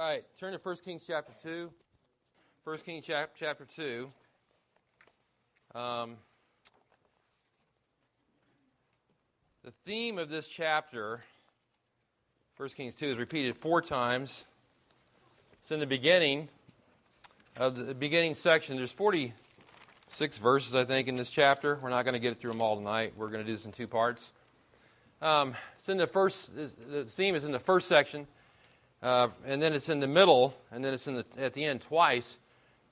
All right, turn to 1 Kings chapter 2. 1 Kings chap- chapter 2. Um, the theme of this chapter, 1 Kings 2, is repeated four times. It's in the beginning of the beginning section. There's 46 verses, I think, in this chapter. We're not going to get through them all tonight. We're going to do this in two parts. Um, it's in the first. The theme is in the first section. Uh, and then it's in the middle, and then it's in the, at the end twice.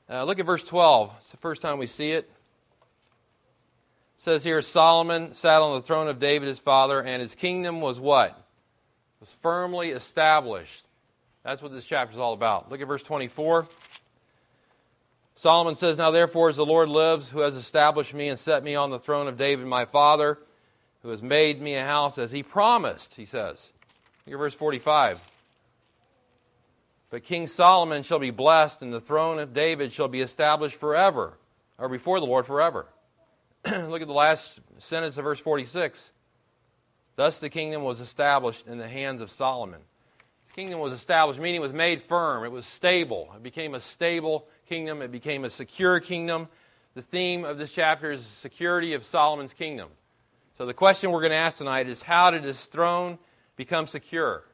Uh, look at verse 12. It's the first time we see it. It says here Solomon sat on the throne of David his father, and his kingdom was what? It Was firmly established. That's what this chapter is all about. Look at verse 24. Solomon says, Now therefore, as the Lord lives, who has established me and set me on the throne of David my father, who has made me a house as he promised, he says. Look at verse 45. But King Solomon shall be blessed, and the throne of David shall be established forever, or before the Lord forever. Look at the last sentence of verse 46. Thus the kingdom was established in the hands of Solomon. The kingdom was established, meaning it was made firm, it was stable. It became a stable kingdom, it became a secure kingdom. The theme of this chapter is security of Solomon's kingdom. So the question we're going to ask tonight is how did his throne become secure?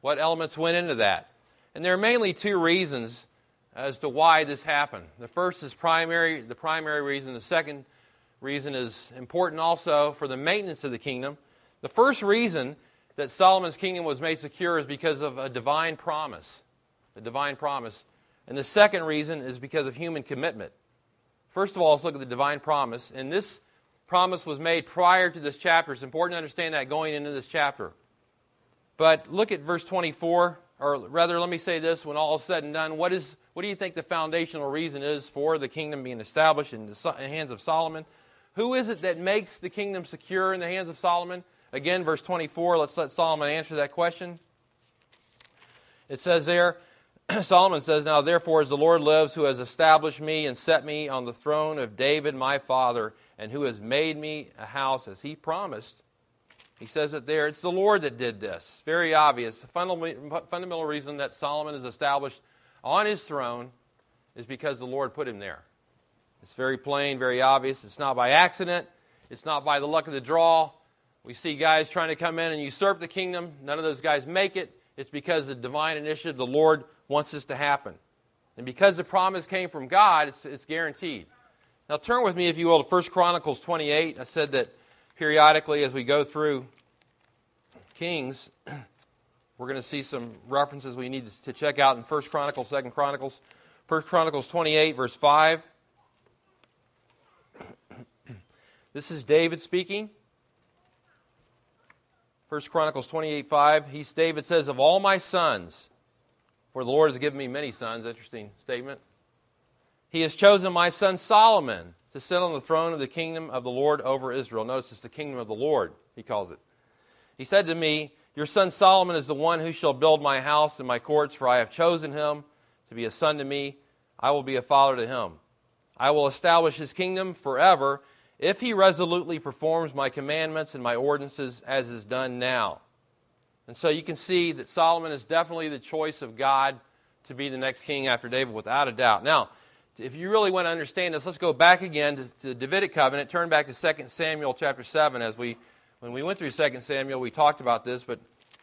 What elements went into that? And there are mainly two reasons as to why this happened. The first is primary, the primary reason. The second reason is important also for the maintenance of the kingdom. The first reason that Solomon's kingdom was made secure is because of a divine promise. A divine promise. And the second reason is because of human commitment. First of all, let's look at the divine promise. And this promise was made prior to this chapter. It's important to understand that going into this chapter. But look at verse 24 or rather, let me say this when all is said and done, what, is, what do you think the foundational reason is for the kingdom being established in the hands of Solomon? Who is it that makes the kingdom secure in the hands of Solomon? Again, verse 24, let's let Solomon answer that question. It says there, Solomon says, Now therefore, as the Lord lives, who has established me and set me on the throne of David my father, and who has made me a house as he promised, he says it there. It's the Lord that did this. Very obvious. The fundamental reason that Solomon is established on his throne is because the Lord put him there. It's very plain, very obvious. It's not by accident, it's not by the luck of the draw. We see guys trying to come in and usurp the kingdom. None of those guys make it. It's because the divine initiative, the Lord wants this to happen. And because the promise came from God, it's, it's guaranteed. Now turn with me, if you will, to 1 Chronicles 28. I said that periodically as we go through Kings, we're going to see some references we need to check out in 1 Chronicles, 2 Chronicles. 1 Chronicles 28, verse 5. this is David speaking. 1 Chronicles 28, 5. He's, David says, Of all my sons, for the Lord has given me many sons, interesting statement. He has chosen my son Solomon to sit on the throne of the kingdom of the Lord over Israel. Notice it's the kingdom of the Lord, he calls it. He said to me, Your son Solomon is the one who shall build my house and my courts, for I have chosen him to be a son to me. I will be a father to him. I will establish his kingdom forever if he resolutely performs my commandments and my ordinances as is done now. And so you can see that Solomon is definitely the choice of God to be the next king after David, without a doubt. Now, if you really want to understand this, let's go back again to, to the Davidic covenant. Turn back to 2 Samuel chapter 7. As we, when we went through 2 Samuel, we talked about this, but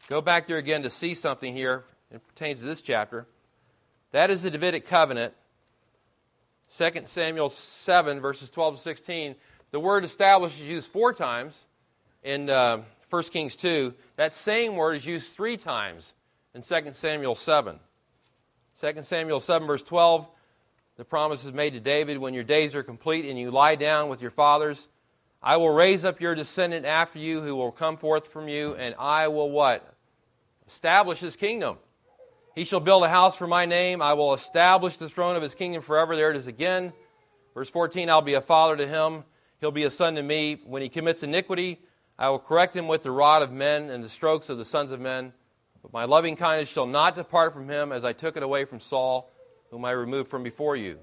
go back there again to see something here. It pertains to this chapter. That is the Davidic covenant. 2 Samuel 7, verses 12 to 16. The word established is used four times in uh, 1 Kings 2. That same word is used three times in 2 Samuel 7. 2 Samuel 7, verse 12 the promise is made to David when your days are complete and you lie down with your fathers. I will raise up your descendant after you who will come forth from you, and I will what? Establish his kingdom. He shall build a house for my name. I will establish the throne of his kingdom forever. There it is again. Verse 14 I'll be a father to him. He'll be a son to me. When he commits iniquity, I will correct him with the rod of men and the strokes of the sons of men. But my loving kindness shall not depart from him as I took it away from Saul whom I removed from before you.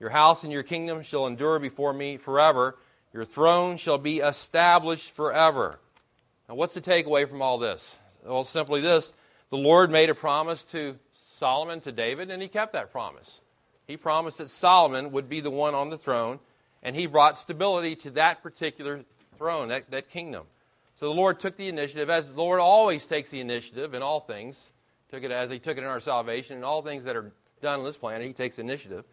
Your house and your kingdom shall endure before me forever. Your throne shall be established forever. Now, what's the takeaway from all this? Well, simply this the Lord made a promise to Solomon to David, and he kept that promise. He promised that Solomon would be the one on the throne, and he brought stability to that particular throne, that, that kingdom. So the Lord took the initiative, as the Lord always takes the initiative in all things. Took it as He took it in our salvation, and all things that are done on this planet, He takes initiative.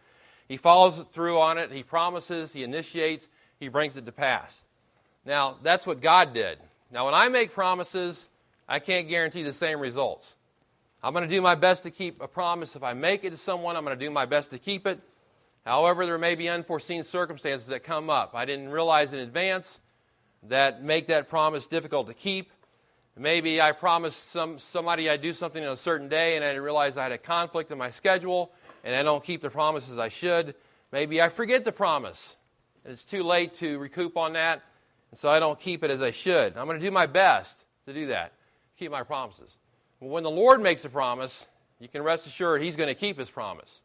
He follows through on it. He promises. He initiates. He brings it to pass. Now that's what God did. Now when I make promises, I can't guarantee the same results. I'm going to do my best to keep a promise. If I make it to someone, I'm going to do my best to keep it. However, there may be unforeseen circumstances that come up. I didn't realize in advance that make that promise difficult to keep. Maybe I promised some, somebody I'd do something on a certain day and I realize I had a conflict in my schedule and I don't keep the promises I should. Maybe I forget the promise and it's too late to recoup on that and so I don't keep it as I should. I'm going to do my best to do that, keep my promises. But when the Lord makes a promise, you can rest assured He's going to keep His promise,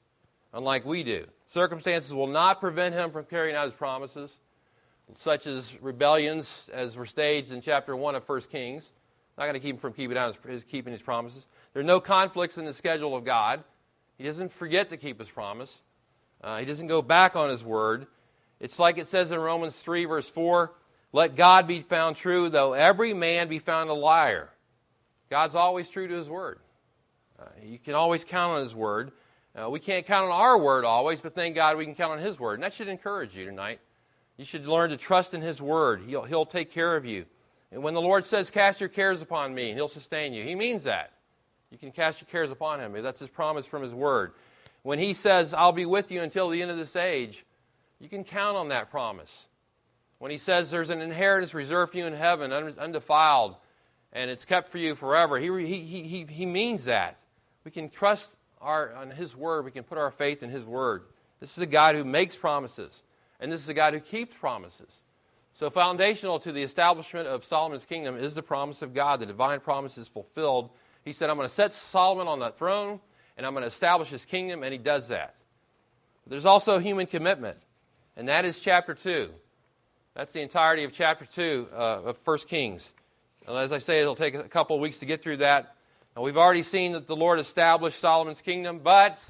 unlike we do. Circumstances will not prevent Him from carrying out His promises such as rebellions as were staged in chapter 1 of 1 Kings. Not going to keep him from keeping, out his, keeping his promises. There are no conflicts in the schedule of God. He doesn't forget to keep his promise. Uh, he doesn't go back on his word. It's like it says in Romans 3, verse 4 Let God be found true, though every man be found a liar. God's always true to his word. Uh, you can always count on his word. Uh, we can't count on our word always, but thank God we can count on his word. And that should encourage you tonight. You should learn to trust in His Word. He'll, he'll take care of you. And when the Lord says, Cast your cares upon me, and He'll sustain you, He means that. You can cast your cares upon Him. That's His promise from His Word. When He says, I'll be with you until the end of this age, you can count on that promise. When He says there's an inheritance reserved for you in heaven, undefiled, and it's kept for you forever, He, he, he, he means that. We can trust our, on His Word, we can put our faith in His Word. This is a God who makes promises. And this is a God who keeps promises. So, foundational to the establishment of Solomon's kingdom is the promise of God. The divine promise is fulfilled. He said, I'm going to set Solomon on that throne, and I'm going to establish his kingdom, and he does that. There's also human commitment, and that is chapter 2. That's the entirety of chapter 2 uh, of 1 Kings. And as I say, it'll take a couple of weeks to get through that. And we've already seen that the Lord established Solomon's kingdom, but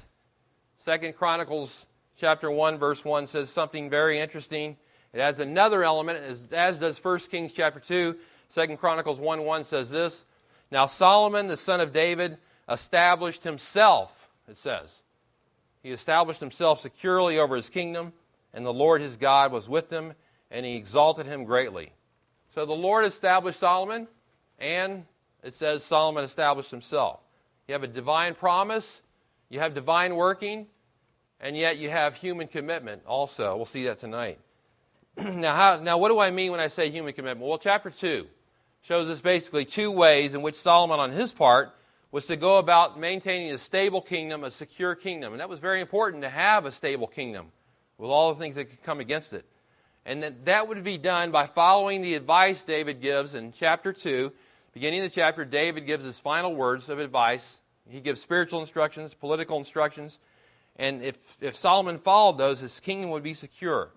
Second Chronicles chapter 1, verse 1 says something very interesting. It adds another element, as, as does 1 Kings chapter 2. 2 Chronicles 1 1 says this Now Solomon, the son of David, established himself, it says. He established himself securely over his kingdom, and the Lord his God was with him, and he exalted him greatly. So the Lord established Solomon, and it says Solomon established himself. You have a divine promise, you have divine working, and yet you have human commitment also. We'll see that tonight. now, how, now, what do I mean when I say human commitment? Well, chapter 2 shows us basically two ways in which Solomon, on his part, was to go about maintaining a stable kingdom, a secure kingdom. And that was very important to have a stable kingdom with all the things that could come against it. And that, that would be done by following the advice David gives in chapter 2. Beginning of the chapter, David gives his final words of advice. He gives spiritual instructions, political instructions, and if, if Solomon followed those, his kingdom would be secure.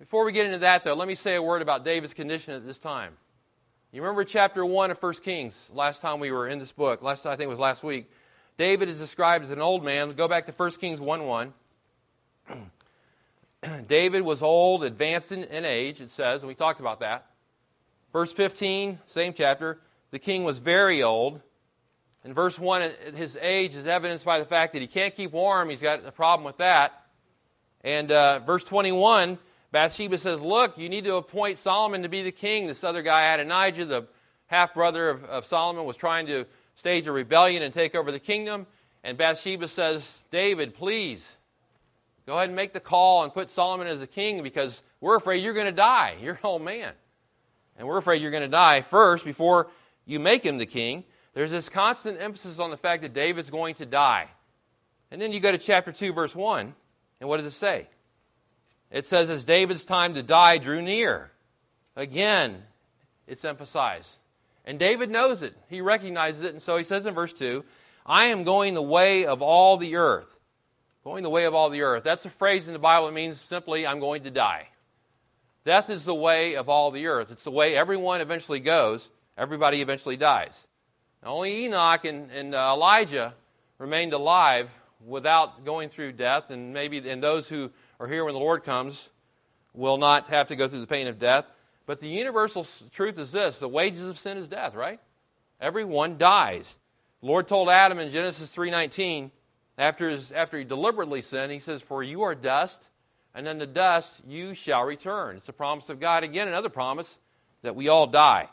Before we get into that, though, let me say a word about David's condition at this time. You remember chapter 1 of 1 Kings, last time we were in this book, last I think it was last week. David is described as an old man. Go back to 1 Kings 1 1. David was old, advanced in, in age, it says, and we talked about that. Verse 15, same chapter. The king was very old. In verse 1, his age is evidenced by the fact that he can't keep warm. He's got a problem with that. And uh, verse 21, Bathsheba says, Look, you need to appoint Solomon to be the king. This other guy, Adonijah, the half brother of, of Solomon, was trying to stage a rebellion and take over the kingdom. And Bathsheba says, David, please, go ahead and make the call and put Solomon as the king because we're afraid you're going to die. You're an old man. And we're afraid you're going to die first before you make him the king. There's this constant emphasis on the fact that David's going to die. And then you go to chapter 2, verse 1, and what does it say? It says, As David's time to die drew near. Again, it's emphasized. And David knows it. He recognizes it. And so he says in verse 2, I am going the way of all the earth. Going the way of all the earth. That's a phrase in the Bible that means simply, I'm going to die. Death is the way of all the earth. It's the way everyone eventually goes. Everybody eventually dies. Only Enoch and, and uh, Elijah remained alive without going through death, and maybe and those who are here when the Lord comes will not have to go through the pain of death. But the universal truth is this: the wages of sin is death. Right? Everyone dies. The Lord told Adam in Genesis 3:19, after, after he deliberately sinned, he says, "For you are dust, and in the dust you shall return." It's a promise of God. Again, another promise that we all die.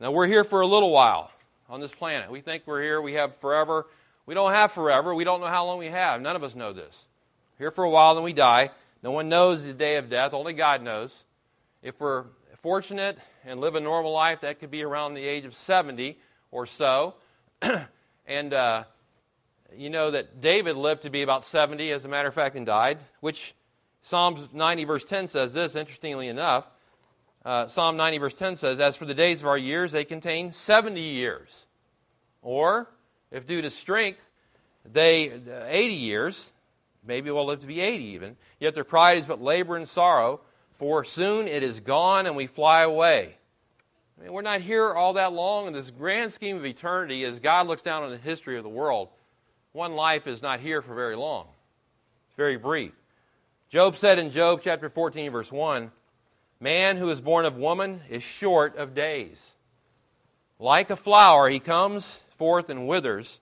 Now we're here for a little while on this planet. We think we're here, we have forever. We don't have forever. We don't know how long we have. None of us know this. Here for a while, then we die. No one knows the day of death. Only God knows. If we're fortunate and live a normal life, that could be around the age of 70 or so. and uh, you know that David lived to be about 70, as a matter of fact, and died, which Psalms 90, verse 10 says this, interestingly enough. Uh, Psalm 90, verse 10 says, As for the days of our years, they contain 70 years. Or, if due to strength, they, uh, 80 years, maybe we'll live to be 80 even. Yet their pride is but labor and sorrow, for soon it is gone and we fly away. I mean, we're not here all that long in this grand scheme of eternity as God looks down on the history of the world. One life is not here for very long, it's very brief. Job said in Job chapter 14, verse 1 Man who is born of woman is short of days. Like a flower, he comes forth and withers.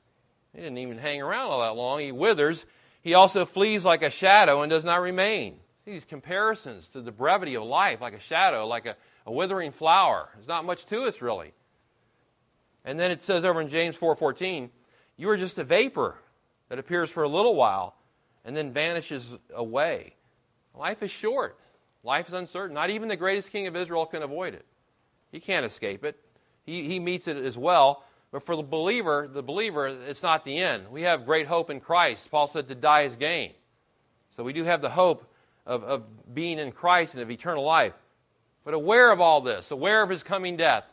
He didn't even hang around all that long. He withers. He also flees like a shadow and does not remain. See these comparisons to the brevity of life, like a shadow, like a, a withering flower. There's not much to it, really. And then it says over in James 4:14, "You are just a vapor that appears for a little while and then vanishes away." Life is short. Life is uncertain. Not even the greatest king of Israel can avoid it. He can't escape it. He, he meets it as well. But for the believer, the believer, it's not the end. We have great hope in Christ. Paul said to die is gain. So we do have the hope of, of being in Christ and of eternal life. But aware of all this, aware of his coming death,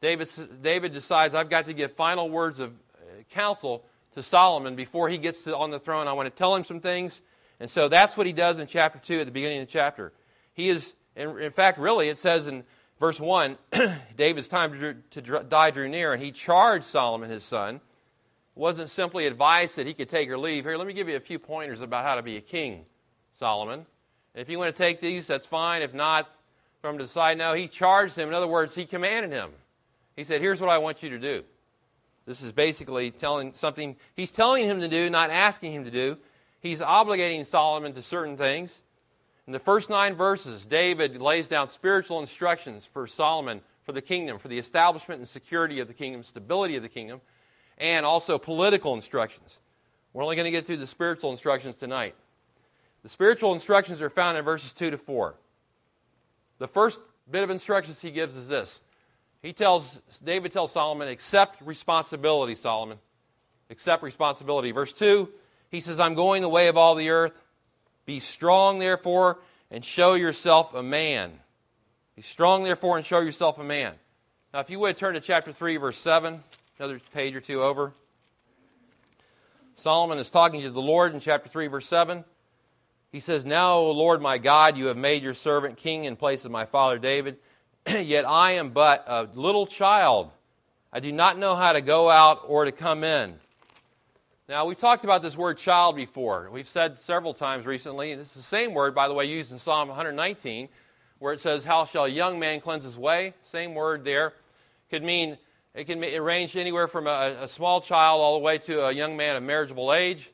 David, David decides, I've got to give final words of uh, counsel to Solomon before he gets to, on the throne. I want to tell him some things. And so that's what he does in chapter 2 at the beginning of the chapter. He is, in fact, really, it says in verse 1 David's time to, to die drew near, and he charged Solomon, his son. It wasn't simply advice that he could take or leave. Here, let me give you a few pointers about how to be a king, Solomon. And if you want to take these, that's fine. If not, from the side, no, he charged him. In other words, he commanded him. He said, Here's what I want you to do. This is basically telling something he's telling him to do, not asking him to do. He's obligating Solomon to certain things. In the first nine verses, David lays down spiritual instructions for Solomon, for the kingdom, for the establishment and security of the kingdom, stability of the kingdom, and also political instructions. We're only going to get through the spiritual instructions tonight. The spiritual instructions are found in verses 2 to 4. The first bit of instructions he gives is this. He tells David tells Solomon, accept responsibility, Solomon. Accept responsibility. Verse 2, he says, I'm going the way of all the earth. Be strong, therefore, and show yourself a man. Be strong, therefore, and show yourself a man. Now, if you would turn to chapter 3, verse 7, another page or two over. Solomon is talking to the Lord in chapter 3, verse 7. He says, Now, O Lord my God, you have made your servant king in place of my father David, yet I am but a little child. I do not know how to go out or to come in. Now, we've talked about this word child before. We've said several times recently, this is the same word, by the way, used in Psalm 119, where it says, How shall a young man cleanse his way? Same word there. Could mean, it can range anywhere from a, a small child all the way to a young man of marriageable age.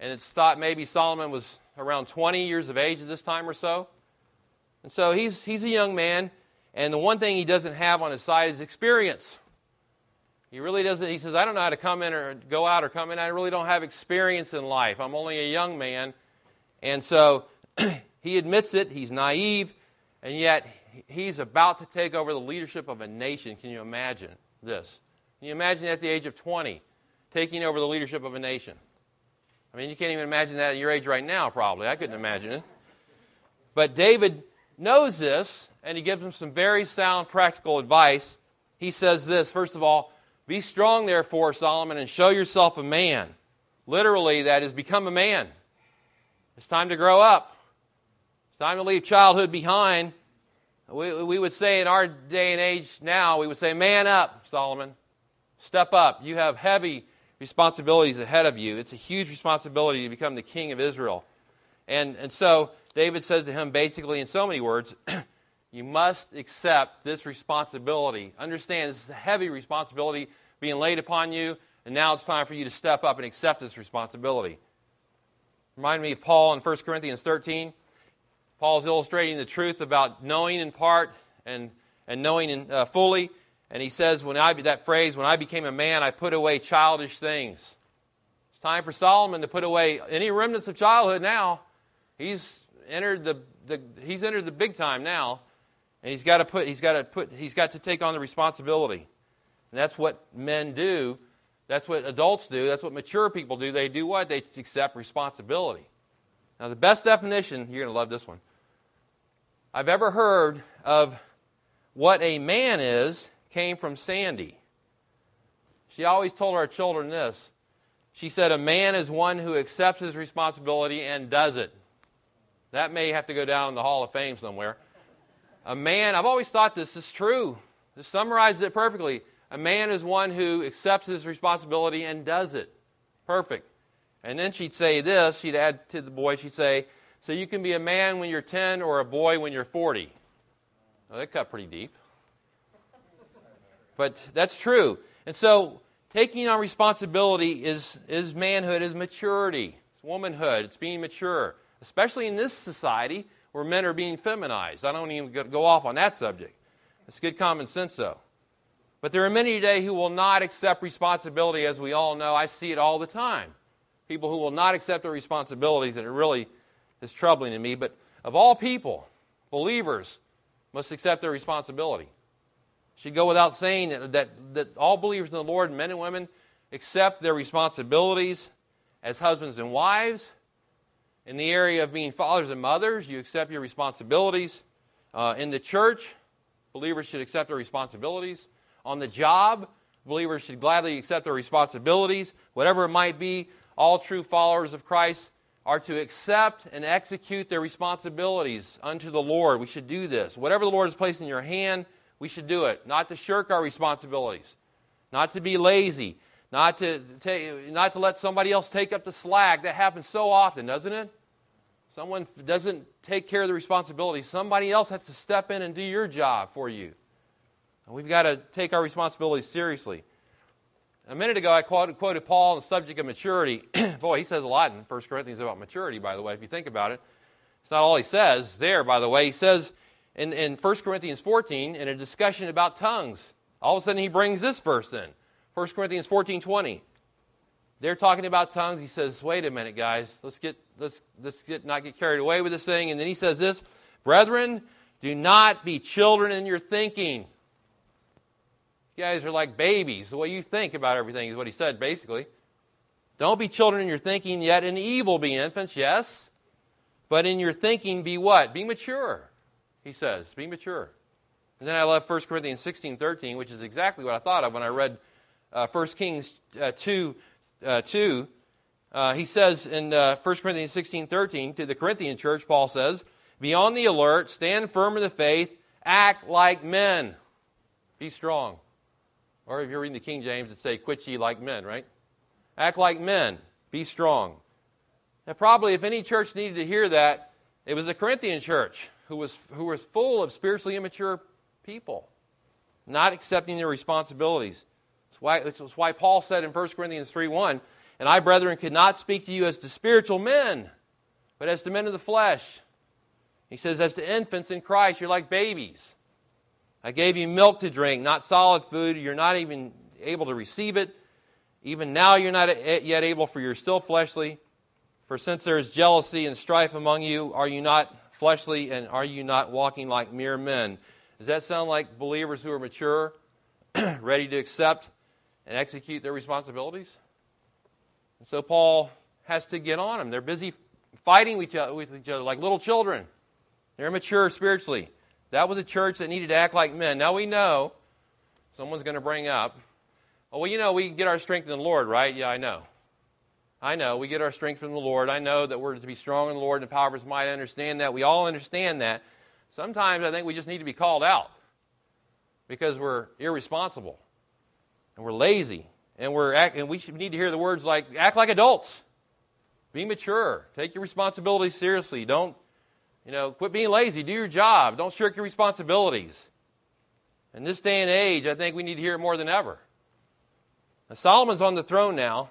And it's thought maybe Solomon was around 20 years of age at this time or so. And so he's, he's a young man, and the one thing he doesn't have on his side is experience. He really doesn't. He says, I don't know how to come in or go out or come in. I really don't have experience in life. I'm only a young man. And so he admits it. He's naive. And yet he's about to take over the leadership of a nation. Can you imagine this? Can you imagine at the age of 20 taking over the leadership of a nation? I mean, you can't even imagine that at your age right now, probably. I couldn't imagine it. But David knows this, and he gives him some very sound practical advice. He says this first of all, be strong, therefore, Solomon, and show yourself a man. Literally, that is, become a man. It's time to grow up. It's time to leave childhood behind. We, we would say in our day and age now, we would say, man up, Solomon. Step up. You have heavy responsibilities ahead of you. It's a huge responsibility to become the king of Israel. And, and so David says to him basically in so many words, you must accept this responsibility. Understand this is a heavy responsibility being laid upon you, and now it's time for you to step up and accept this responsibility. Remind me of Paul in 1 Corinthians 13. Paul's illustrating the truth about knowing in part and, and knowing in, uh, fully. And he says, when I, that phrase, when I became a man, I put away childish things. It's time for Solomon to put away any remnants of childhood now. He's entered the, the he's entered the big time now. And he's got to put he's got to put he's got to take on the responsibility. And that's what men do. That's what adults do. That's what mature people do. They do what? They accept responsibility. Now the best definition, you're going to love this one. I've ever heard of what a man is came from Sandy. She always told our children this. She said, A man is one who accepts his responsibility and does it. That may have to go down in the Hall of Fame somewhere. A man, I've always thought this is true. This summarizes it perfectly. A man is one who accepts his responsibility and does it. Perfect. And then she'd say this, she'd add to the boy, she'd say, So you can be a man when you're 10 or a boy when you're 40. Well, that cut pretty deep. But that's true. And so taking on responsibility is, is manhood, is maturity, it's womanhood, it's being mature, especially in this society where men are being feminized. I don't even go off on that subject. It's good common sense, though. But there are many today who will not accept responsibility, as we all know. I see it all the time. People who will not accept their responsibilities, and it really is troubling to me. But of all people, believers must accept their responsibility should go without saying that, that, that all believers in the Lord, men and women, accept their responsibilities as husbands and wives. In the area of being fathers and mothers, you accept your responsibilities. Uh, in the church, believers should accept their responsibilities. On the job, believers should gladly accept their responsibilities. Whatever it might be, all true followers of Christ are to accept and execute their responsibilities unto the Lord. We should do this. Whatever the Lord has placed in your hand, we should do it. Not to shirk our responsibilities, not to be lazy, not to, take, not to let somebody else take up the slack. That happens so often, doesn't it? Someone doesn't take care of the responsibility. Somebody else has to step in and do your job for you. And we've got to take our responsibilities seriously. A minute ago, I quoted, quoted Paul on the subject of maturity. Boy, he says a lot in 1 Corinthians about maturity, by the way, if you think about it. It's not all he says there, by the way. He says in, in 1 Corinthians 14 in a discussion about tongues. All of a sudden he brings this verse in. 1 Corinthians 14 20. They're talking about tongues. He says, wait a minute, guys. Let's get let's let's get not get carried away with this thing. And then he says this, brethren, do not be children in your thinking. You guys are like babies. The way you think about everything is what he said, basically. Don't be children in your thinking, yet in evil be infants, yes. But in your thinking be what? Be mature he says. Be mature. And then I love 1 Corinthians 16 13, which is exactly what I thought of when I read uh, 1 Kings uh, 2. Uh, 2. Uh, he says in uh, 1 Corinthians 16 13 to the Corinthian church, Paul says, Be on the alert, stand firm in the faith, act like men. Be strong. Or if you're reading the King James, it'd say, Quit ye like men, right? Act like men. Be strong. Now, probably if any church needed to hear that, it was the Corinthian church who was, who was full of spiritually immature people, not accepting their responsibilities. Why, that's why Paul said in 1 Corinthians 3 1, And I, brethren, could not speak to you as to spiritual men, but as to men of the flesh. He says, As to infants in Christ, you're like babies. I gave you milk to drink, not solid food. You're not even able to receive it. Even now, you're not yet able, for you're still fleshly. For since there is jealousy and strife among you, are you not fleshly, and are you not walking like mere men? Does that sound like believers who are mature, ready to accept and execute their responsibilities? And so Paul has to get on them. They're busy fighting with each, other, like little children. They're immature spiritually. That was a church that needed to act like men. Now we know, someone's going to bring up, oh, well, you know, we get our strength in the Lord, right? Yeah, I know. I know we get our strength from the Lord. I know that we're to be strong in the Lord and the power of His might. I understand that. We all understand that. Sometimes I think we just need to be called out because we're irresponsible and we're lazy And, we're act, and we should, need to hear the words like, act like adults. Be mature. Take your responsibilities seriously. Don't, you know, quit being lazy. Do your job. Don't shirk your responsibilities. In this day and age, I think we need to hear it more than ever. Now, Solomon's on the throne now.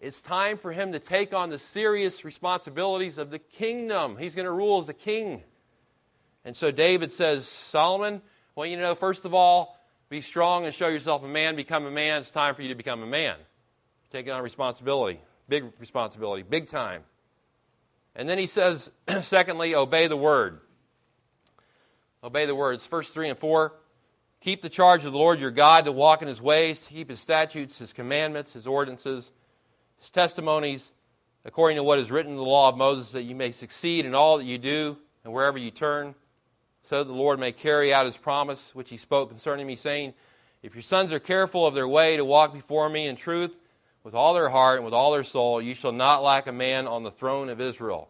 It's time for him to take on the serious responsibilities of the kingdom. He's going to rule as the king. And so David says, Solomon, well, you to know, first of all, be strong and show yourself a man, become a man. It's time for you to become a man. Taking on responsibility, big responsibility, big time. And then he says, secondly, obey the word. Obey the words. Verse 3 and 4. Keep the charge of the Lord your God to walk in his ways, to keep his statutes, his commandments, his ordinances, his testimonies, according to what is written in the law of Moses, that you may succeed in all that you do and wherever you turn so that the Lord may carry out his promise, which he spoke concerning me, saying, If your sons are careful of their way to walk before me in truth, with all their heart and with all their soul, you shall not lack a man on the throne of Israel.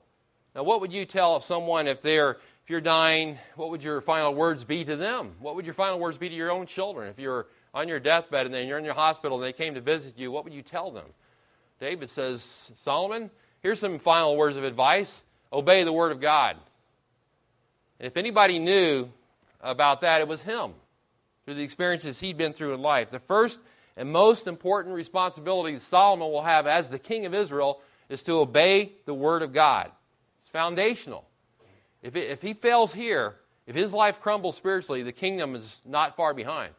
Now, what would you tell of someone if they're if you're dying? What would your final words be to them? What would your final words be to your own children if you're on your deathbed and then you're in your hospital and they came to visit you? What would you tell them? David says, Solomon, here's some final words of advice: obey the word of God. And if anybody knew about that, it was him through the experiences he'd been through in life. The first and most important responsibility Solomon will have as the king of Israel is to obey the word of God. It's foundational. If, it, if he fails here, if his life crumbles spiritually, the kingdom is not far behind.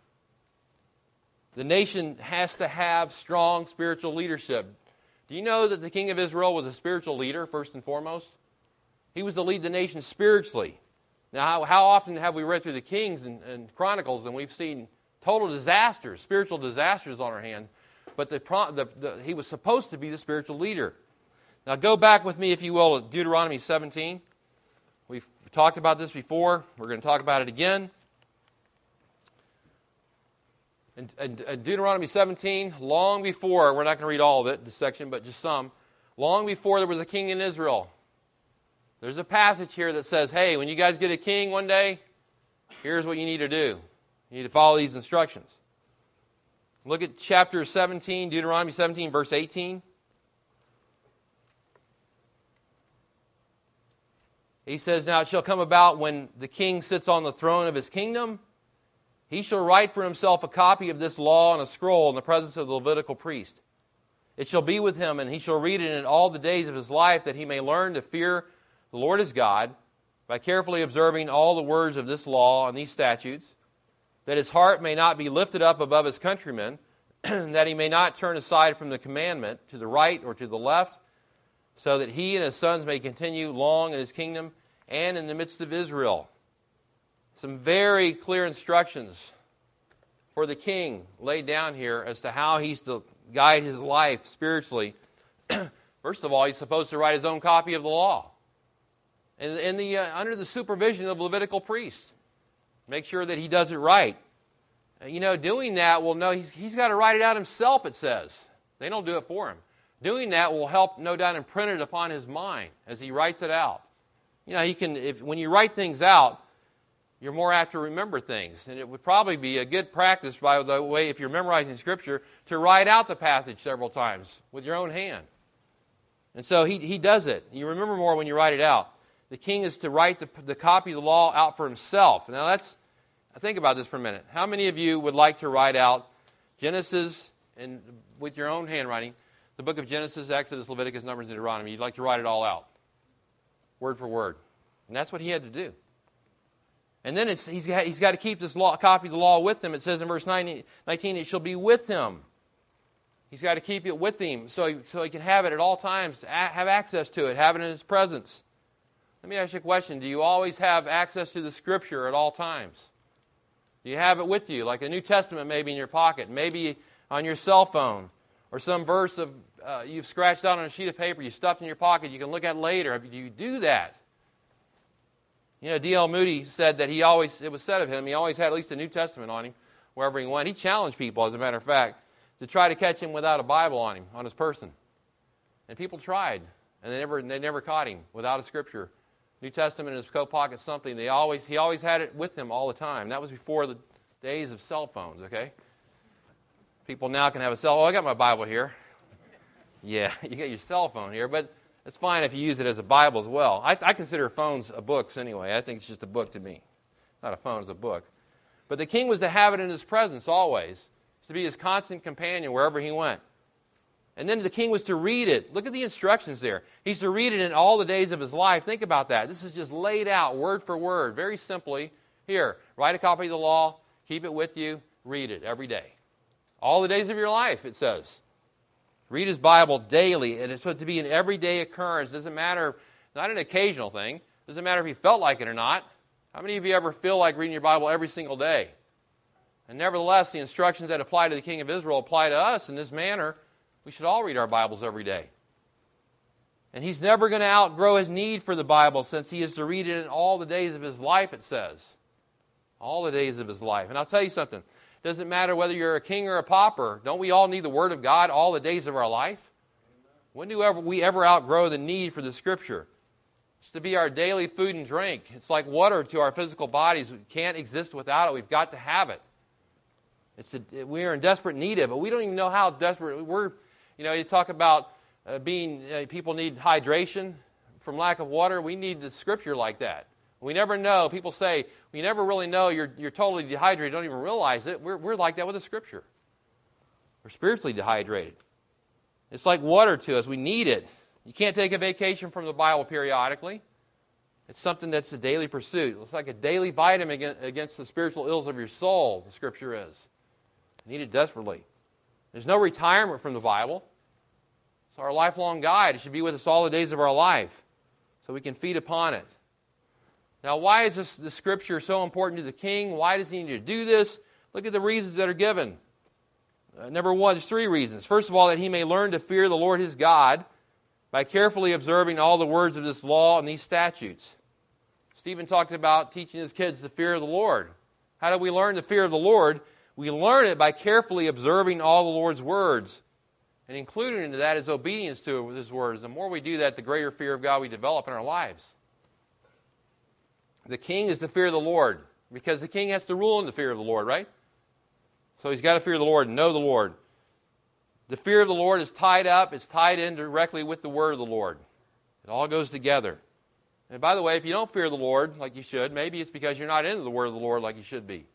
The nation has to have strong spiritual leadership. Do you know that the king of Israel was a spiritual leader, first and foremost? He was to lead the nation spiritually. Now, how, how often have we read through the Kings and, and, Chronicles and we've seen total disasters, spiritual disasters on our hand? But the, the, the, he was supposed to be the spiritual leader. Now, go back with me, if you will, to Deuteronomy 17. We've talked about this before. We're going to talk about it again. In, in, in Deuteronomy 17, long before, we're not going to read all of it, this section, but just some. Long before there was a king in Israel, there's a passage here that says, hey, when you guys get a king one day, here's what you need to do. You need to follow these instructions. Look at chapter 17, Deuteronomy 17, verse 18. He says, Now it shall come about when the king sits on the throne of his kingdom, he shall write for himself a copy of this law on a scroll in the presence of the Levitical priest. It shall be with him, and he shall read it in all the days of his life, that he may learn to fear the Lord is God, by carefully observing all the words of this law and these statutes, that his heart may not be lifted up above his countrymen, that he may not turn aside from the commandment to the right or to the left, so that he and his sons may continue long in his kingdom and in the midst of Israel. Some very clear instructions for the king laid down here as to how he's to guide his life spiritually. First of all, he's supposed to write his own copy of the law and, the, uh, under the supervision of Levitical priests. Make sure that he does it right. You know, doing that will know he's, he's got to write it out himself, it says. They don't do it for him. Doing that will help, no doubt, imprint it upon his mind as he writes it out. You know, he can, if, when you write things out, you're more apt to remember things. And it would probably be a good practice, by the way, if you're memorizing Scripture, to write out the passage several times with your own hand. And so he, he does it. You remember more when you write it out the king is to write the, the copy of the law out for himself. Now, that's, think about this for a minute. How many of you would like to write out Genesis and with your own handwriting, the book of Genesis, Exodus, Leviticus, Numbers, and Deuteronomy? You'd like to write it all out, word for word. And that's what he had to do. And then he's got, he's got to keep this law, copy of the law with him. It says in verse 19, it shall be with him. He's got to keep it with him so he, so he can have it at all times, have access to it, have it in his presence. Let me ask you a question. Do you always have access to the Scripture at all times? Do you have it with you, like a New Testament maybe in your pocket, maybe on your cell phone, or some verse of uh, you've scratched out on a sheet of paper, you stuffed in your pocket, you can look at later. Do you do that? You know, D.L. Moody said that he always, it was said of him, he always had at least a New Testament on him wherever he went. He challenged people, as a matter of fact, to try to catch him without a Bible on him, on his person. And people tried, and they never, they never caught him without a scripture New Testament in his coat pocket, something. They always, he always had it with him all the time. That was before the days of cell phones, okay? People now can have a cell. Oh, I got my Bible here. Yeah, you got your cell phone here, but it's fine if you use it as a Bible as well. I, I consider phones a books anyway. I think it's just a book to me. Not a phone, it's a book. But the king was to have it in his presence always, to be his constant companion wherever he went. And then the king was to read it. Look at the instructions there. He's to read it in all the days of his life. Think about that. This is just laid out word for word, very simply. Here, write a copy of the law, keep it with you, read it every day. All the days of your life, it says. Read his Bible daily, and it's supposed to be an everyday occurrence. Doesn't matter, not an occasional thing. Doesn't matter if you felt like it or not. How many of you ever feel like reading your Bible every single day? And nevertheless, the instructions that apply to the king of Israel apply to us in this manner. We should all read our Bibles every day. And he's never going to outgrow his need for the Bible since he is to read it in all the days of his life, it says. All the days of his life. And I'll tell you something. It doesn't matter whether you're a king or a pauper. Don't we all need the Word of God all the days of our life? When do we ever outgrow the need for the Scripture? It's to be our daily food and drink. It's like water to our physical bodies. We can't exist without it. We've got to have it. It's a, we are in desperate need of it. We don't even know how desperate we're you know, you talk about uh, being, uh, people need hydration from lack of water. We need the scripture like that. We never know. People say, we never really know you're, you're totally dehydrated, don't even realize it. We're, we're like that with the scripture. We're spiritually dehydrated. It's like water to us. We need it. You can't take a vacation from the Bible periodically. It's something that's a daily pursuit. It's like a daily vitamin against the spiritual ills of your soul, the scripture is. You need it desperately. There's no retirement from the Bible. It's our lifelong guide. It should be with us all the days of our life so we can feed upon it. Now, why is this, the scripture so important to the king? Why does he need to do this? Look at the reasons that are given. Uh, number one, there's three reasons. First of all, that he may learn to fear the Lord his God by carefully observing all the words of this law and these statutes. Stephen talked about teaching his kids the fear of the Lord. How do we learn the fear of the Lord? We learn it by carefully observing all the Lord's words. And included into that is obedience to His words. The more we do that, the greater fear of God we develop in our lives. The king is to fear the Lord because the king has to rule in the fear of the Lord, right? So he's got to fear the Lord and know the Lord. The fear of the Lord is tied up, it's tied in directly with the word of the Lord. It all goes together. And by the way, if you don't fear the Lord like you should, maybe it's because you're not into the word of the Lord like you should be.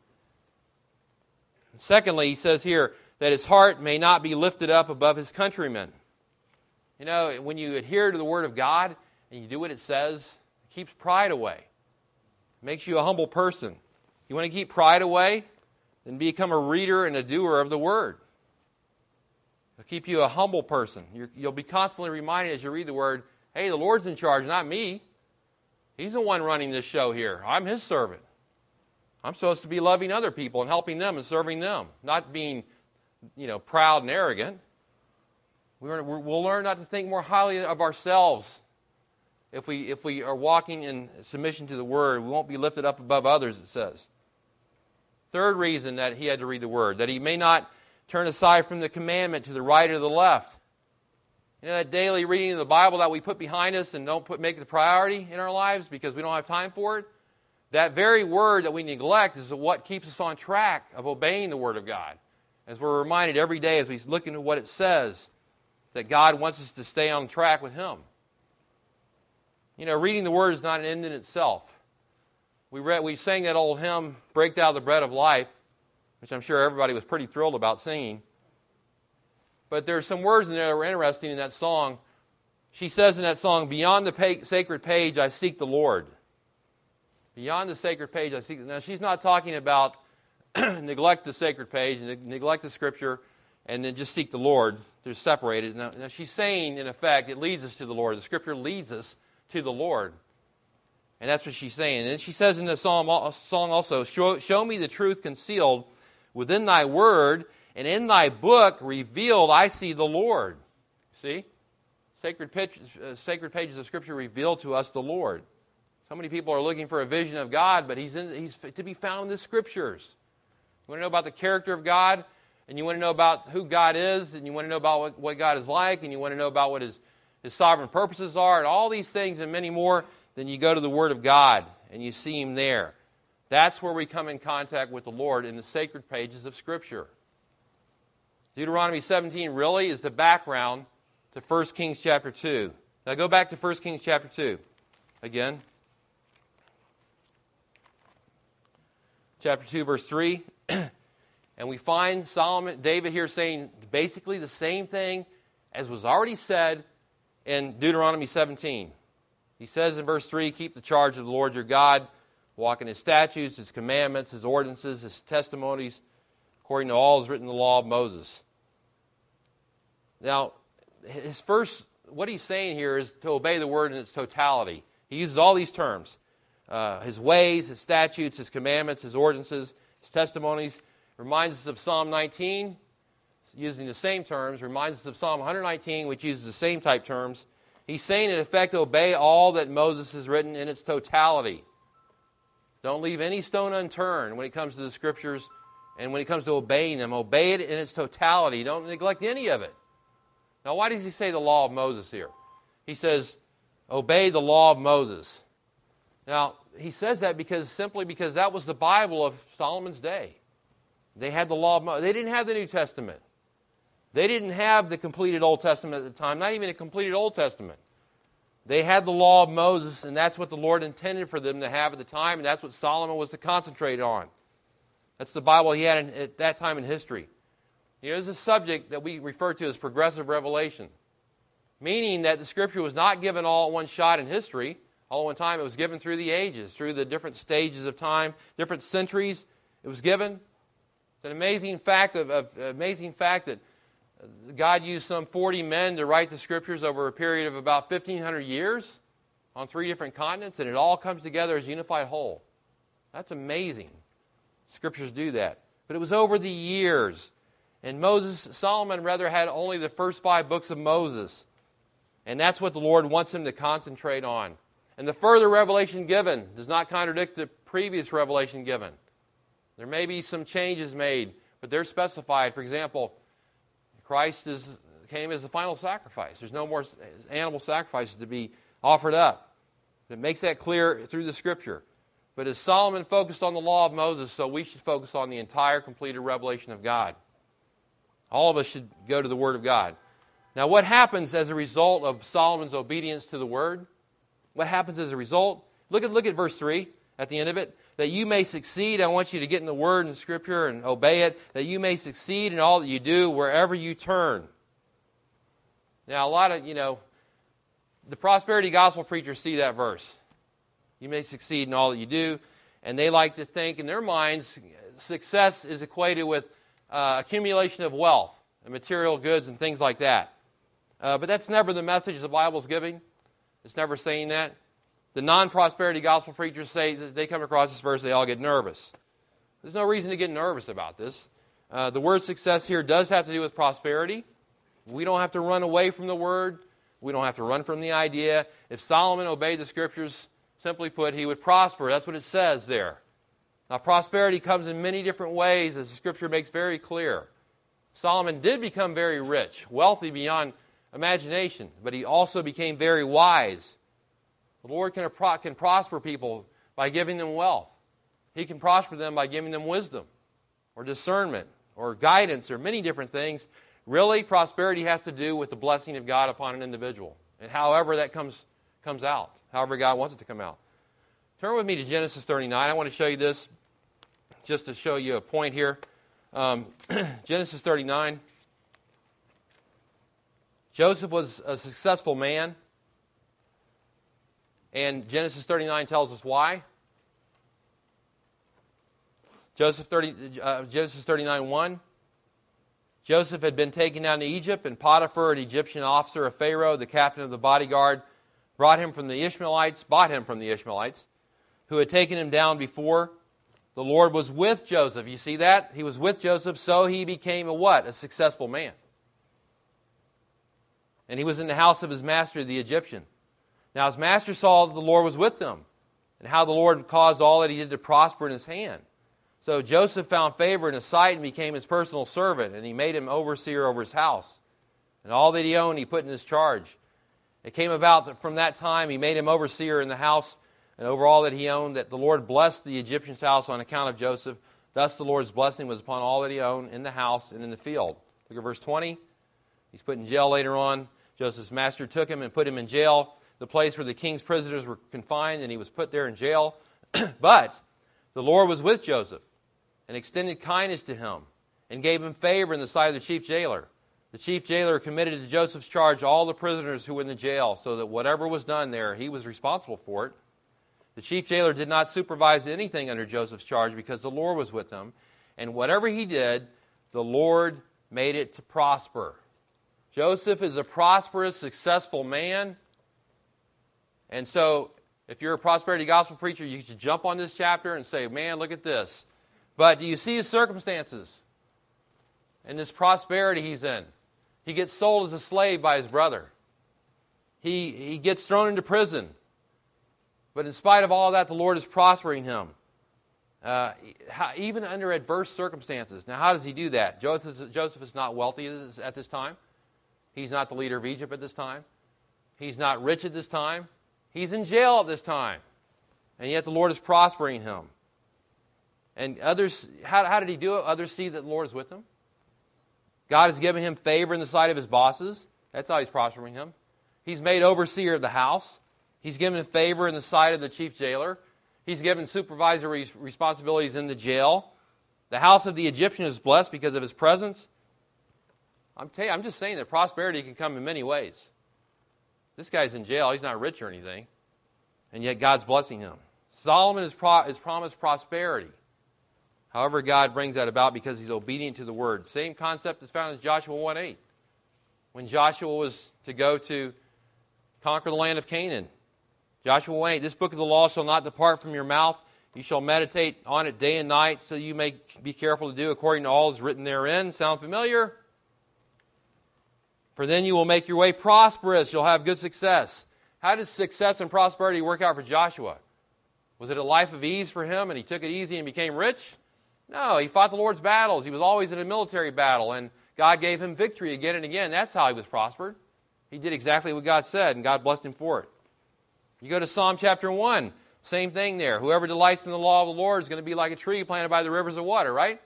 Secondly, he says here that his heart may not be lifted up above his countrymen. You know, when you adhere to the Word of God and you do what it says, it keeps pride away. It makes you a humble person. You want to keep pride away? Then become a reader and a doer of the Word. It'll keep you a humble person. you will be constantly reminded as you read the Word hey, the Lord's in charge, not me. He's the one running this show here. I'm His servant. I'm supposed to be loving other people and helping them and serving them, not being, you know, proud and arrogant. We're, we'll learn not to think more highly of ourselves if we, if we are walking in submission to the Word. We won't be lifted up above others, it says. Third reason that he had to read the Word, that he may not turn aside from the commandment to the right or the left. You know, that daily reading of the Bible that we put behind us and don't put, make it a priority in our lives because we don't have time for it? That very word that we neglect is what keeps us on track of obeying the Word of God. As we're reminded every day as we look into what it says, that God wants us to stay on track with Him. You know, reading the Word is not an end in itself. We, read, we sang that old hymn, Break Thou the Bread of Life, which I'm sure everybody was pretty thrilled about singing. But there are some words in there that were interesting in that song. She says in that song, Beyond the sacred page, I seek the Lord. Beyond the sacred page, I see. Now, she's not talking about neglect the sacred page and neglect the scripture and then just seek the Lord. They're separated. Now, now, she's saying, in effect, it leads us to the Lord. The scripture leads us to the Lord. And that's what she's saying. And she says in the psalm, song also, show, show me the truth concealed within thy word, and in thy book revealed I see the Lord. See? Sacred, pitch, uh, sacred pages of Scripture reveal to us the Lord. So many people are looking for a vision of God, but he's, in, he's to be found in the Scriptures. You want to know about the character of God, and you want to know about who God is, and you want to know about what, what God is like, and you want to know about what his, his sovereign purposes are, and all these things and many more, then you go to the Word of God and you see Him there. That's where we come in contact with the Lord in the sacred pages of Scripture. Deuteronomy 17 really is the background to 1 Kings chapter 2. Now go back to 1 Kings chapter 2 again. Chapter 2, verse 3. and we find Solomon, David here saying basically the same thing as was already said in Deuteronomy 17. He says in verse 3 Keep the charge of the Lord your God, walk in his statutes, his commandments, his ordinances, his testimonies, according to all is written in the law of Moses. Now, his first, what he's saying here is to obey the word in its totality. He uses all these terms uh, his ways, his statutes, his commandments, his ordinances, his testimonies. Reminds us of Psalm 19, using the same terms. Reminds us of Psalm 119, which uses the same type terms. He's saying, in effect, obey all that Moses has written in its totality. Don't leave any stone unturned when it comes to the scriptures and when it comes to obeying them. Obey it in its totality. Don't neglect any of it. Now, why does he say the law of Moses here? He says, obey the law of Moses. Now, he says that because simply because that was the Bible of Solomon's day. They had the law of. They didn't have the New Testament. They didn't have the completed Old Testament at the time, not even a completed Old Testament. They had the law of Moses, and that's what the Lord intended for them to have at the time, and that's what Solomon was to concentrate on. That's the Bible he had in, at that time in history. There's a subject that we refer to as progressive revelation, meaning that the Scripture was not given all at one shot in history, all one time. It was given through the ages, through the different stages of time, different centuries. It was given. It's an amazing fact of, of amazing fact that God used some 40 men to write the Scriptures over a period of about 1,500 years on three different continents, and it all comes together as a unified whole. That's amazing. Scriptures do that. But it was over the years and Moses, Solomon rather had only the first five books of Moses. And that's what the Lord wants him to concentrate on. And the further revelation given does not contradict the previous revelation given. There may be some changes made, but they're specified. For example, Christ is, came as the final sacrifice. There's no more animal sacrifices to be offered up. It makes that clear through the Scripture. But as Solomon focused on the law of Moses, so we should focus on the entire completed revelation of God. All of us should go to the Word of God. Now, what happens as a result of Solomon's obedience to the Word? What happens as a result? Look at, look at verse 3 at the end of it. That you may succeed, I want you to get in the Word and Scripture and obey it. That you may succeed in all that you do wherever you turn. Now, a lot of, you know, the prosperity gospel preachers see that verse. You may succeed in all that you do. And they like to think in their minds, success is equated with uh, accumulation of wealth and material goods and things like that. Uh, but that's never the message the Bible's giving. It's never saying that. The non prosperity gospel preachers say that they come across this verse, they all get nervous. There's no reason to get nervous about this. Uh, the word success here does have to do with prosperity. We don't have to run away from the word. We don't have to run from the idea. If Solomon obeyed the scriptures, simply put, he would prosper. That's what it says there. Now, prosperity comes in many different ways, as the scripture makes very clear. Solomon did become very rich, wealthy beyond imagination, but he also became very wise. The Lord can, can prosper people by giving them wealth. He can prosper them by giving them wisdom or discernment or guidance or many different things. Really, prosperity has to do with the blessing of God upon an individual. And however that comes, comes out, however God wants it to come out. Turn with me to Genesis 39. I want to show you this just to show you a point here. Um, Genesis 39. Joseph was a successful man. And Genesis 39 tells us why. Joseph 30, uh, Genesis 39 1. Joseph had been taken down to Egypt, and Potiphar, an Egyptian officer of Pharaoh, the captain of the bodyguard, brought him from the Ishmaelites, bought him from the Ishmaelites, who had taken him down before. The Lord was with Joseph. You see that? He was with Joseph, so he became a what? A successful man. And he was in the house of his master, the Egyptian. Now his master saw that the Lord was with them, and how the Lord caused all that he did to prosper in his hand. So Joseph found favor in his sight and became his personal servant, and he made him overseer over his house. And all that he owned he put in his charge. It came about that from that time he made him overseer in the house and over all that he owned, that the Lord blessed the Egyptian's house on account of Joseph. Thus the Lord's blessing was upon all that he owned in the house and in the field. Look at verse 20. He's put in jail later on. Joseph's master took him and put him in jail, the place where the king's prisoners were confined, and he was put there in jail. but the Lord was with Joseph and extended kindness to him and gave him favor in the sight of the chief jailer. The chief jailer committed to Joseph's charge all the prisoners who were in the jail, so that whatever was done there, he was responsible for it. The chief jailer did not supervise anything under Joseph's charge because the Lord was with him, and whatever he did, the Lord made it to prosper. Joseph is a prosperous, successful man. And so, if you're a prosperity gospel preacher, you should jump on this chapter and say, Man, look at this. But do you see his circumstances and this prosperity he's in? He gets sold as a slave by his brother, he, he gets thrown into prison. But in spite of all that, the Lord is prospering him. Uh, even under adverse circumstances. Now, how does he do that? Joseph, Joseph is not wealthy at this time. He's not the leader of Egypt at this time. He's not rich at this time. He's in jail at this time. And yet the Lord is prospering him. And others, how, how did he do it? Others see that the Lord is with him. God has given him favor in the sight of his bosses. That's how he's prospering him. He's made overseer of the house. He's given favor in the sight of the chief jailer. He's given supervisory responsibilities in the jail. The house of the Egyptian is blessed because of his presence. I'm, just saying that prosperity can come in many ways. This guy's in jail. He's not rich or anything. And yet God's blessing him. Solomon is, pro, is promised prosperity. However, God brings that about because he's obedient to the word. Same concept is found in Joshua 1 8. When Joshua was to go to conquer the land of Canaan. Joshua 1 8, this book of the law shall not depart from your mouth. You shall meditate on it day and night, so you may be careful to do according to all that is written therein. Sound familiar? For then you will make your way prosperous. You'll have good success. How does success and prosperity work out for Joshua? Was it a life of ease for him and he took it easy and became rich? No, he fought the Lord's battles. He was always in a military battle, and God gave him victory again and again. That's how he was prospered. He did exactly what God said, and God blessed him for it. You go to Psalm chapter 1, same thing there. Whoever delights in the law of the Lord is going to be like a tree planted by the rivers of water, right?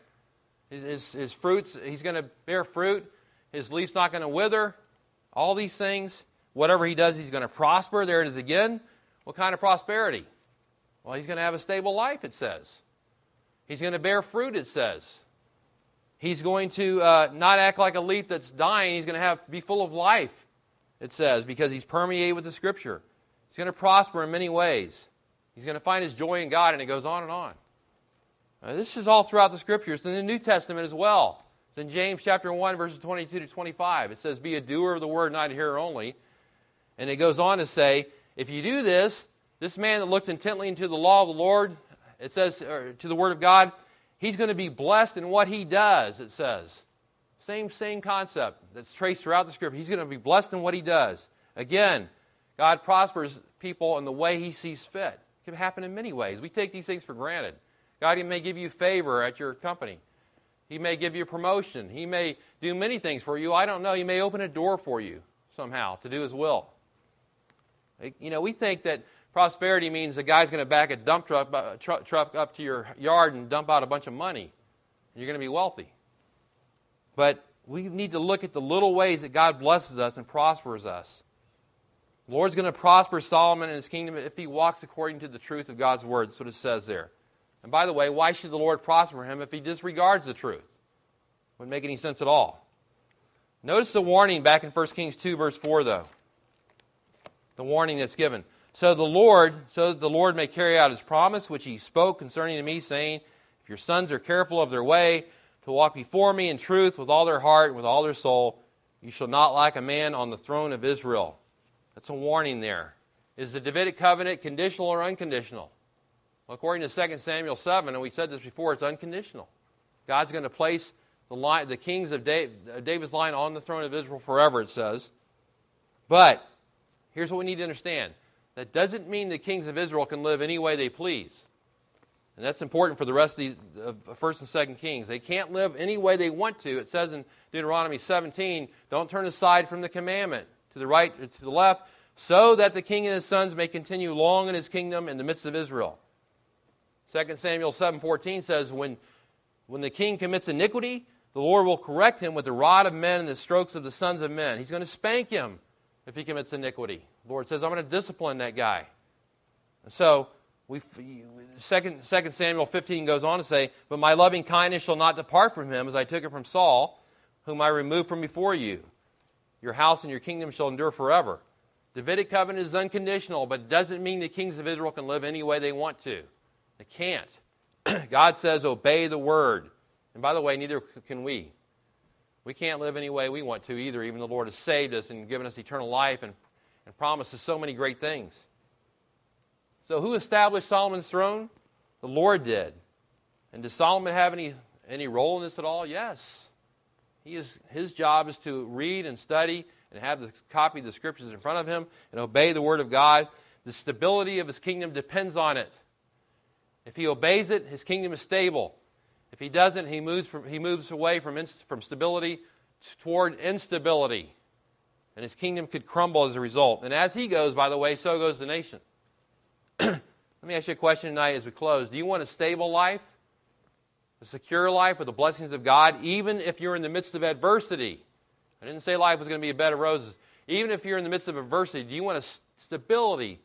His, his, his fruits, he's going to bear fruit. His leaf's not going to wither. All these things, whatever he does, he's going to prosper. There it is again. What kind of prosperity? Well, he's going to have a stable life, it says. He's going to bear fruit, it says. He's going to uh, not act like a leaf that's dying. He's going to have be full of life, it says, because he's permeated with the Scripture. He's going to prosper in many ways. He's going to find his joy in God, and it goes on and on. Uh, this is all throughout the Scriptures, in the New Testament as well. It's in James chapter 1, verses 22 to 25. It says, Be a doer of the word, not a hearer only. And it goes on to say, If you do this, this man that looks intently into the law of the Lord, it says, to the word of God, he's going to be blessed in what he does, it says. Same, same concept that's traced throughout the scripture. He's going to be blessed in what he does. Again, God prospers people in the way he sees fit. It can happen in many ways. We take these things for granted. God may give you favor at your company. He may give you a promotion. He may do many things for you. I don't know. He may open a door for you somehow to do His will. You know, we think that prosperity means the guy's going to back a dump truck, uh, truck, up to your yard and dump out a bunch of money. You're going to be wealthy. But we need to look at the little ways that God blesses us and prospers us. The Lord's going to prosper Solomon and his kingdom if he walks according to the truth of God's word. That's what it says there. And by the way, why should the Lord prosper him if he disregards the truth? Wouldn't make any sense at all. Notice the warning back in 1 Kings 2, verse 4, though. The warning that's given. So the Lord, so that the Lord may carry out his promise, which he spoke concerning to me, saying, If your sons are careful of their way, to walk before me in truth with all their heart and with all their soul, you shall not lack a man on the throne of Israel. That's a warning there. Is the Davidic covenant conditional or unconditional? Well, according to 2 Samuel 7, and we said this before, it's unconditional. God's going to place the, line, the kings of uh, David's line on the throne of Israel forever, it says. But here's what we need to understand that doesn't mean the kings of Israel can live any way they please. And that's important for the rest of of First and Second Kings. They can't live any way they want to. It says in Deuteronomy 17, "Don't turn aside from the commandment to the right or to the left, so that the king and his sons may continue long in his kingdom in the midst of Israel." 2 Samuel 7:14 says when when the king commits iniquity, the Lord will correct him with the rod of men and the strokes of the sons of men. He's going to spank him if he commits iniquity. The Lord says, I'm going to discipline that guy. And so, we, second, second Samuel 15 goes on to say, But my loving kindness shall not depart from him, as I took it from Saul, whom I removed from before you. Your house and your kingdom shall endure forever. Davidic covenant is unconditional, but it doesn't mean the kings of Israel can live any way they want to. Can't. God says, obey the word. And by the way, neither can we. We can't live any way we want to either, even the Lord has saved us and given us eternal life and, and promised us so many great things. So, who established Solomon's throne? The Lord did. And does Solomon have any, any role in this at all? Yes. He is, his job is to read and study and have the copy of the scriptures in front of him and obey the word of God. The stability of his kingdom depends on it. If he obeys it, his kingdom is stable. If he doesn't, he moves, from, he moves away from, inst- from stability toward instability. And his kingdom could crumble as a result. And as he goes, by the way, so goes the nation. Let me ask you a question tonight as we close. Do you want a stable life? A secure life with the blessings of God, even if you're in the midst of adversity? I didn't say life was going to be a bed of roses. Even if you're in the midst of adversity, do you want a stability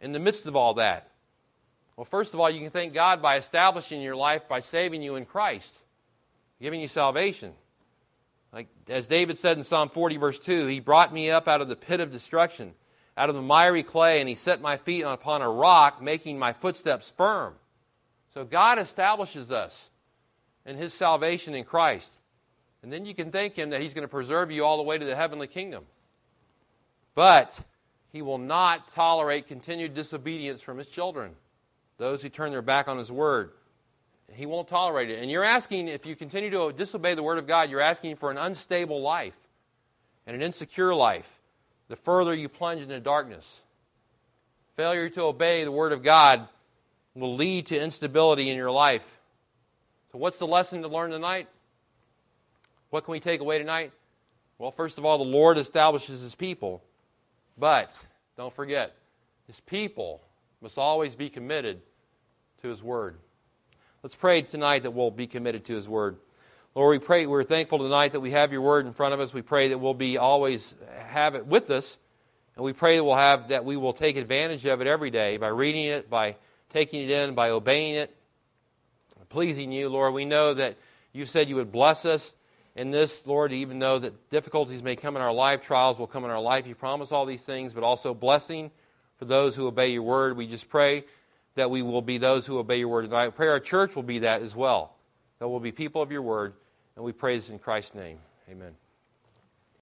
in the midst of all that? Well, first of all, you can thank God by establishing your life by saving you in Christ, giving you salvation. Like as David said in Psalm 40, verse 2, He brought me up out of the pit of destruction, out of the miry clay, and He set my feet upon a rock, making my footsteps firm. So God establishes us in His salvation in Christ. And then you can thank Him that He's going to preserve you all the way to the heavenly kingdom. But He will not tolerate continued disobedience from His children, those who turn their back on His word. He won't tolerate it. And you're asking, if you continue to disobey the word of God, you're asking for an unstable life and an insecure life the further you plunge into darkness. Failure to obey the word of God will lead to instability in your life. So, what's the lesson to learn tonight? What can we take away tonight? Well, first of all, the Lord establishes his people. But don't forget, his people must always be committed to his word. Let's pray tonight that we'll be committed to his word. Lord, we pray we're thankful tonight that we have your word in front of us. We pray that we'll be always have it with us. And we pray that we'll have that we will take advantage of it every day by reading it, by taking it in, by obeying it, pleasing you, Lord. We know that you said you would bless us in this, Lord, even though that difficulties may come in our life, trials will come in our life. You promise all these things, but also blessing for those who obey your word. We just pray that we will be those who obey your word. tonight. I pray our church will be that as well. That we'll be people of your word. And we pray this in Christ's name. Amen.